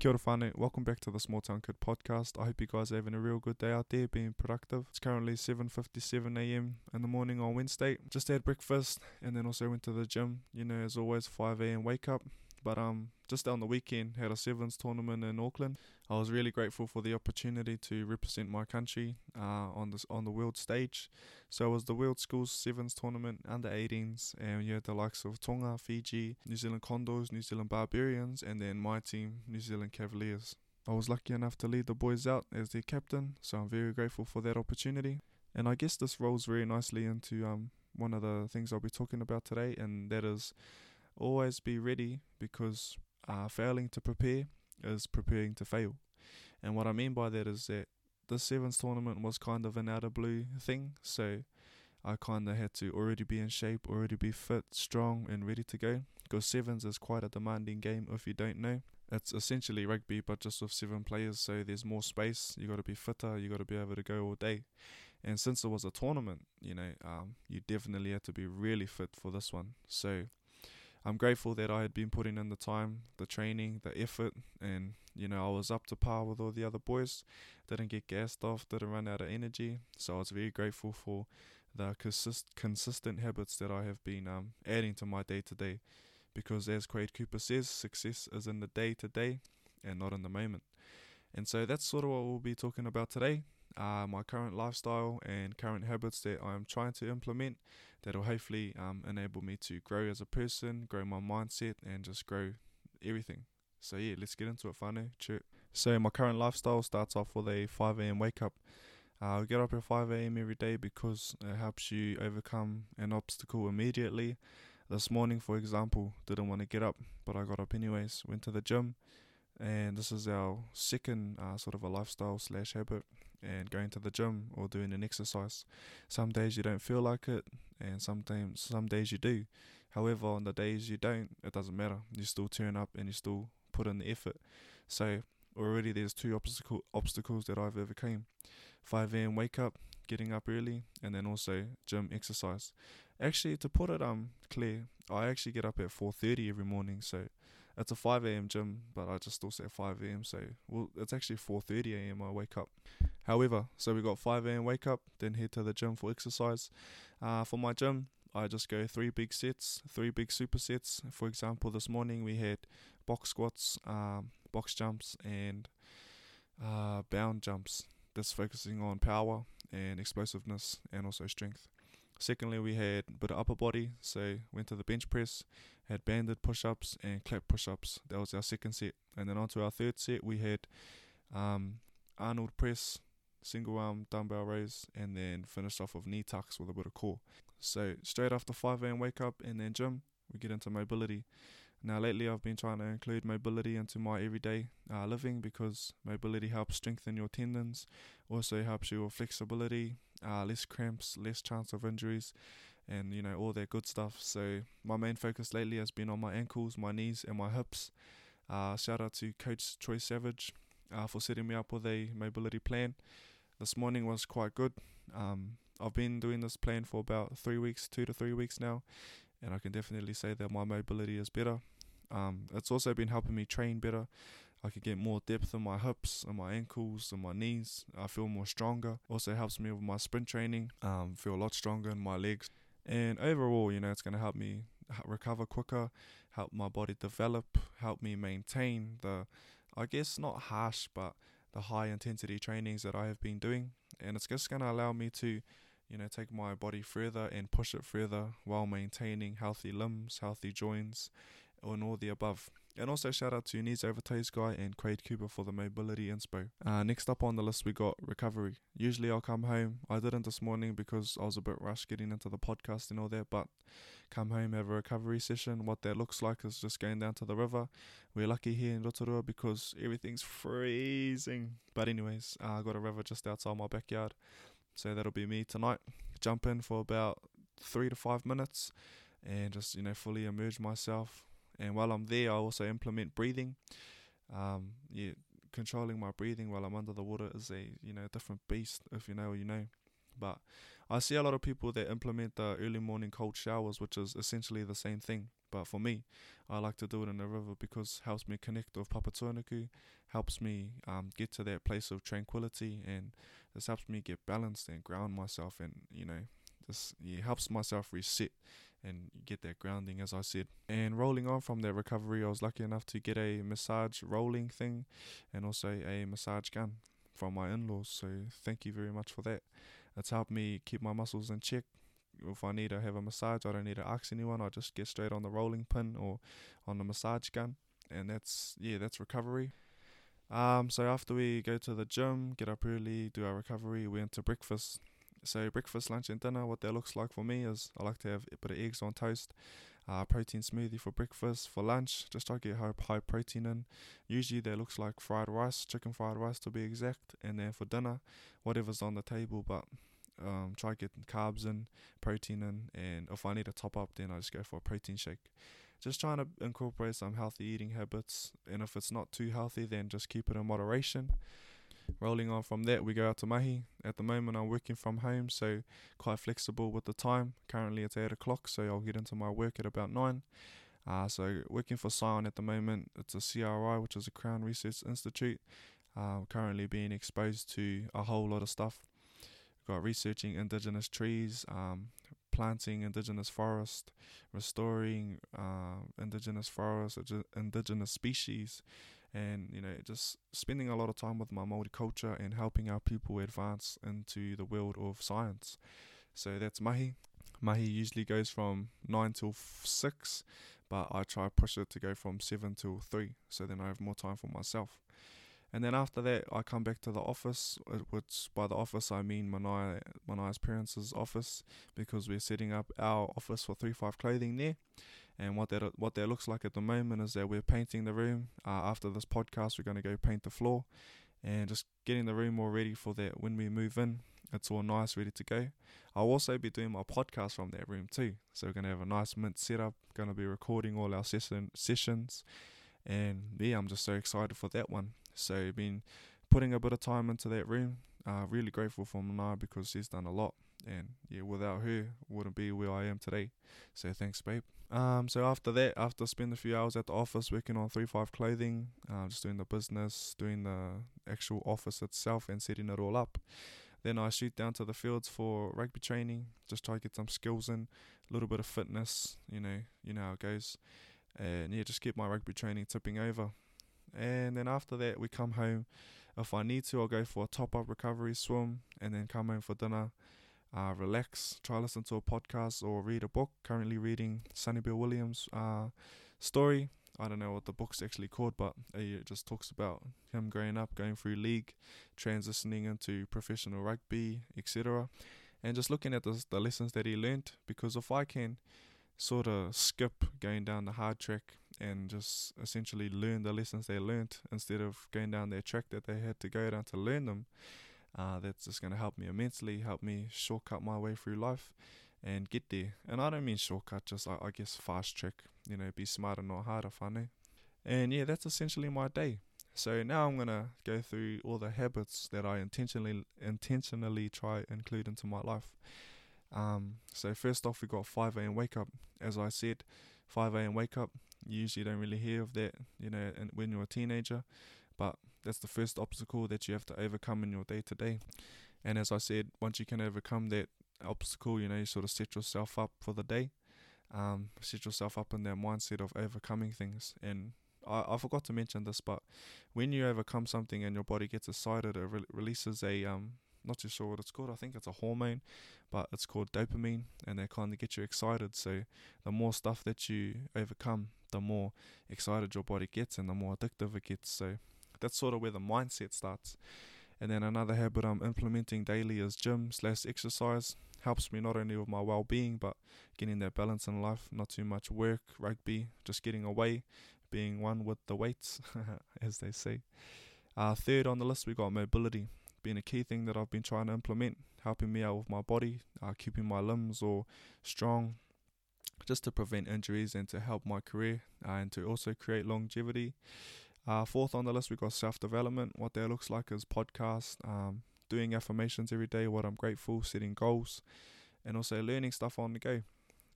Kia ora whānau, welcome back to the Small Town Kid podcast. I hope you guys are having a real good day out there, being productive. It's currently 7.57am in the morning on Wednesday. Just had breakfast and then also went to the gym. You know, as always, 5am wake up. But um, just on the weekend, had a sevens tournament in Auckland. I was really grateful for the opportunity to represent my country uh, on this on the world stage. So it was the World Schools Sevens tournament under 18s, and you had the likes of Tonga, Fiji, New Zealand Condors, New Zealand Barbarians, and then my team, New Zealand Cavaliers. I was lucky enough to lead the boys out as their captain, so I'm very grateful for that opportunity. And I guess this rolls very nicely into um, one of the things I'll be talking about today, and that is always be ready because uh, failing to prepare is preparing to fail. And what I mean by that is that the sevens tournament was kind of an out of blue thing, so I kind of had to already be in shape, already be fit, strong, and ready to go. Because sevens is quite a demanding game if you don't know. It's essentially rugby, but just with seven players, so there's more space. You got to be fitter, you got to be able to go all day. And since it was a tournament, you know, um, you definitely had to be really fit for this one. So I'm grateful that I had been putting in the time, the training, the effort, and you know I was up to par with all the other boys. Didn't get gassed off, didn't run out of energy. So I was very grateful for the consist- consistent habits that I have been um, adding to my day to day. Because as Quade Cooper says, success is in the day to day and not in the moment. And so that's sort of what we'll be talking about today. Uh, my current lifestyle and current habits that I'm trying to implement that'll hopefully um, enable me to grow as a person, grow my mindset, and just grow everything. So yeah, let's get into it, whānau. Chirp. So my current lifestyle starts off with a 5 a.m. wake up. Uh, I get up at 5 a.m. every day because it helps you overcome an obstacle immediately. This morning, for example, didn't want to get up, but I got up anyways. Went to the gym, and this is our second uh, sort of a lifestyle slash habit and going to the gym or doing an exercise. Some days you don't feel like it, and sometimes some days you do. However, on the days you don't, it doesn't matter. You still turn up and you still put in the effort. So already there's two obstacle obstacles that I've overcame. 5 a.m. wake up, getting up early, and then also gym exercise. Actually, to put it um clear, I actually get up at 4:30 every morning. So it's a 5 a.m. gym, but I just still say 5 a.m. So well, it's actually 4:30 a.m. I wake up. However, so we got 5 a.m. wake up, then head to the gym for exercise. Uh, for my gym, I just go three big sets, three big supersets. For example, this morning we had box squats, um, box jumps, and uh, bound jumps. That's focusing on power and explosiveness and also strength. Secondly, we had a bit of upper body, so went to the bench press, had banded push ups and clap push ups. That was our second set. And then on to our third set, we had um, Arnold press, single arm dumbbell raise, and then finished off with knee tucks with a bit of core. So straight after 5 a.m. wake up and then gym, we get into mobility. Now lately I've been trying to include mobility into my everyday uh, living because mobility helps strengthen your tendons, also helps you with flexibility, uh, less cramps, less chance of injuries, and you know all that good stuff. So my main focus lately has been on my ankles, my knees, and my hips. Uh, shout out to Coach Troy Savage uh, for setting me up with a mobility plan. This morning was quite good. Um, I've been doing this plan for about three weeks, two to three weeks now, and I can definitely say that my mobility is better. Um, it's also been helping me train better. I can get more depth in my hips and my ankles and my knees. I feel more stronger. Also helps me with my sprint training. Um, feel a lot stronger in my legs. And overall, you know, it's going to help me recover quicker, help my body develop, help me maintain the, I guess, not harsh, but the high intensity trainings that I have been doing. And it's just going to allow me to, you know, take my body further and push it further while maintaining healthy limbs, healthy joints, and all the above. And also shout out to Knees Over Toes Guy and Quade Cooper for the mobility inspo. Uh, next up on the list we got recovery. Usually I'll come home. I didn't this morning because I was a bit rushed getting into the podcast and all that, but come home, have a recovery session. What that looks like is just going down to the river. We're lucky here in Rotorua because everything's freezing. But anyways, uh, I got a river just outside my backyard. So that'll be me tonight. Jump in for about three to five minutes and just, you know, fully immerse myself. And while I'm there, I also implement breathing. Um, yeah, controlling my breathing while I'm under the water is a, you know, different beast, if you know, you know. But I see a lot of people that implement the early morning cold showers, which is essentially the same thing. But for me, I like to do it in the river because it helps me connect with Papatūānuku, helps me um, get to that place of tranquility, and this helps me get balanced and ground myself, and you know, this yeah, helps myself reset and get that grounding, as I said. And rolling on from that recovery, I was lucky enough to get a massage rolling thing, and also a massage gun from my in-laws. So thank you very much for that. It's helped me keep my muscles in check, if I need to have a massage, I don't need to ask anyone. I just get straight on the rolling pin or on the massage gun, and that's yeah, that's recovery. Um, so after we go to the gym, get up early, do our recovery, we into breakfast. So breakfast, lunch, and dinner. What that looks like for me is I like to have a bit of eggs on toast, uh, protein smoothie for breakfast. For lunch, just try to get high, high protein in. Usually that looks like fried rice, chicken fried rice to be exact. And then for dinner, whatever's on the table. But um, try getting carbs in, protein in, and if I need a top up, then I just go for a protein shake. Just trying to incorporate some healthy eating habits, and if it's not too healthy, then just keep it in moderation. Rolling on from that, we go out to Mahi. At the moment, I'm working from home, so quite flexible with the time. Currently, it's 8 o'clock, so I'll get into my work at about 9. Uh, so, working for Scion at the moment, it's a CRI, which is a Crown Research Institute. Uh, currently being exposed to a whole lot of stuff got researching indigenous trees, um, planting indigenous forest, restoring uh, indigenous forests, indigenous species, and you know just spending a lot of time with my Maori culture and helping our people advance into the world of science. So that's mahi. Mahi usually goes from nine till six, but I try to push it to go from seven till three, so then I have more time for myself. And then after that, I come back to the office, uh, which by the office I mean Manai, Manai's parents' office, because we're setting up our office for Three Five Clothing there. And what that what that looks like at the moment is that we're painting the room. Uh, after this podcast, we're going to go paint the floor, and just getting the room all ready for that when we move in. It's all nice, ready to go. I'll also be doing my podcast from that room too. So we're going to have a nice mint setup. Going to be recording all our session sessions, and yeah, I'm just so excited for that one. So been putting a bit of time into that room. Uh, really grateful for Mana because she's done a lot, and yeah, without her, wouldn't be where I am today. So thanks, babe. Um, so after that, after spending a few hours at the office working on three five clothing, uh, just doing the business, doing the actual office itself, and setting it all up. Then I shoot down to the fields for rugby training, just try to get some skills in, a little bit of fitness, you know, you know how it goes, and yeah, just keep my rugby training tipping over. And then after that, we come home. If I need to, I'll go for a top up recovery swim and then come home for dinner. Uh, relax, try listen to a podcast or read a book. Currently reading Sonny Bill Williams' uh, story. I don't know what the book's actually called, but it just talks about him growing up, going through league, transitioning into professional rugby, etc. And just looking at the, the lessons that he learned. Because if I can sort of skip going down the hard track and just essentially learn the lessons they learned instead of going down their track that they had to go down to learn them. Uh, that's just going to help me immensely, help me shortcut my way through life and get there. And I don't mean shortcut, just I, I guess fast track, you know, be smarter, not harder, funny. And yeah, that's essentially my day. So now I'm gonna go through all the habits that I intentionally intentionally try include into my life. Um, so first off, we got 5 a.m. wake up. As I said, 5 a.m. wake up. You usually don't really hear of that, you know, and when you're a teenager, but that's the first obstacle that you have to overcome in your day to day. And as I said, once you can overcome that obstacle, you know, you sort of set yourself up for the day, um, set yourself up in that mindset of overcoming things. And I, I forgot to mention this, but when you overcome something and your body gets excited, it re- releases a um, not too sure what it's called. I think it's a hormone, but it's called dopamine, and they kind of get you excited. So the more stuff that you overcome, the more excited your body gets, and the more addictive it gets. So that's sort of where the mindset starts. And then another habit I'm implementing daily is gym slash exercise. Helps me not only with my well being, but getting that balance in life. Not too much work, rugby, just getting away, being one with the weights, as they say. Uh, third on the list, we got mobility being a key thing that I've been trying to implement, helping me out with my body, uh, keeping my limbs all strong, just to prevent injuries and to help my career uh, and to also create longevity. Uh, fourth on the list, we've got self development. What that looks like is podcast, um, doing affirmations every day, what I'm grateful, setting goals, and also learning stuff on the go.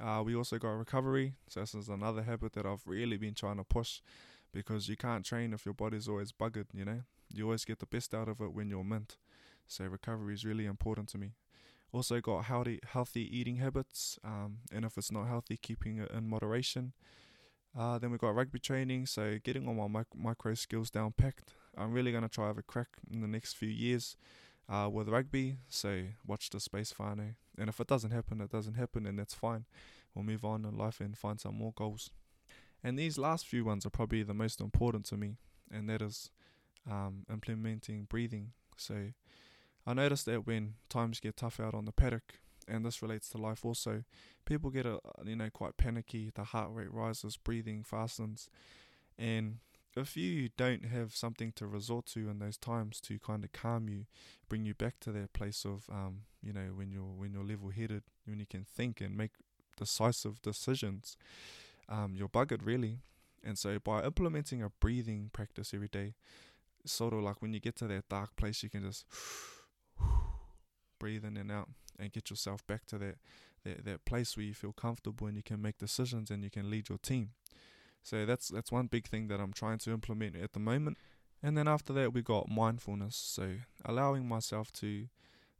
Uh, we also got recovery. So this is another habit that I've really been trying to push because you can't train if your body's always buggered, you know. You always get the best out of it when you're mint. So recovery is really important to me. Also got healthy healthy eating habits, um, and if it's not healthy, keeping it in moderation. Uh, then we've got rugby training, so getting all my mic- micro skills down packed. I'm really gonna try have a crack in the next few years uh, with rugby. So watch the space whānau. And if it doesn't happen, it doesn't happen, and that's fine. We'll move on in life and find some more goals. And these last few ones are probably the most important to me, and that is um, implementing breathing. So I noticed that when times get tough out on the paddock, and this relates to life also, people get a you know quite panicky. The heart rate rises, breathing fastens, and if you don't have something to resort to in those times to kind of calm you, bring you back to that place of um, you know when you're when you're level headed, when you can think and make decisive decisions, um, you're buggered really. And so by implementing a breathing practice every day, sort of like when you get to that dark place, you can just breathe in and out and get yourself back to that, that that place where you feel comfortable and you can make decisions and you can lead your team. So that's that's one big thing that I'm trying to implement at the moment. And then after that we got mindfulness, so allowing myself to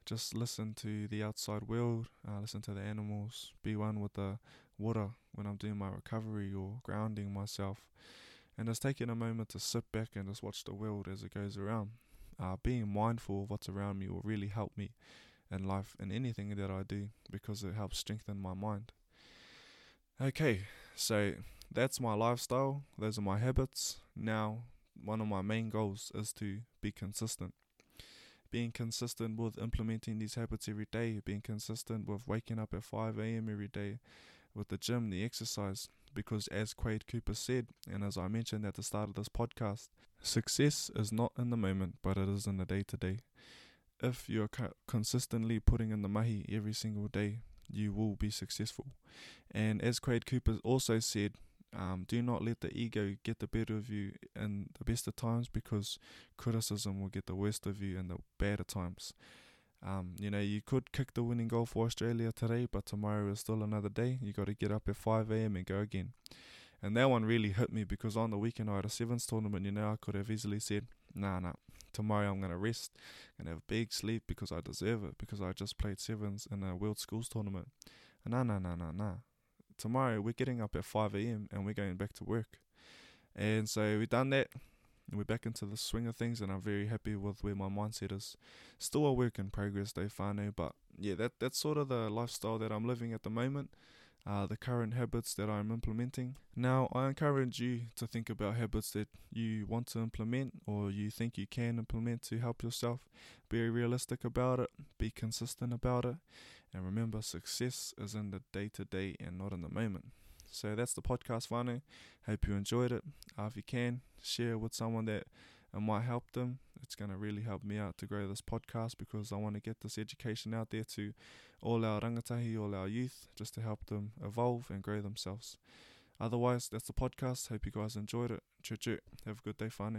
just listen to the outside world, uh, listen to the animals, be one with the water when I'm doing my recovery or grounding myself, and just taking a moment to sit back and just watch the world as it goes around. Uh, being mindful of what's around me will really help me in life and anything that I do because it helps strengthen my mind. Okay, so that's my lifestyle, those are my habits. Now, one of my main goals is to be consistent. Being consistent with implementing these habits every day, being consistent with waking up at 5 a.m. every day, with the gym, the exercise. Because as Quade Cooper said, and as I mentioned at the start of this podcast, success is not in the moment, but it is in the day to day. If you're consistently putting in the mahi every single day, you will be successful. And as Quade Cooper also said, um, do not let the ego get the better of you in the best of times because criticism will get the worst of you in the bad of times. Um, you know, you could kick the winning goal for Australia today, but tomorrow is still another day. You got to get up at 5 a.m. and go again. And that one really hit me because on the weekend I had a sevens tournament. You know, I could have easily said, "Nah, nah, tomorrow I'm gonna rest and have a big sleep because I deserve it because I just played sevens in a World Schools tournament." Nah, nah, nah, nah, nah tomorrow we're getting up at 5 a.m. and we're going back to work. And so we've done that. We're back into the swing of things, and I'm very happy with where my mindset is. Still a work in progress, though, whānau, but yeah, that that's sort of the lifestyle that I'm living at the moment. Uh, the current habits that I'm implementing. Now, I encourage you to think about habits that you want to implement or you think you can implement to help yourself. Be realistic about it, be consistent about it, and remember, success is in the day to day and not in the moment. So that's the podcast, whānau. Hope you enjoyed it. Uh, if you can, share with someone that it might help them. It's going to really help me out to grow this podcast because I want to get this education out there to all our rangatahi, all our youth, just to help them evolve and grow themselves. Otherwise, that's the podcast. Hope you guys enjoyed it. Choo choo. Have a good day, whānau.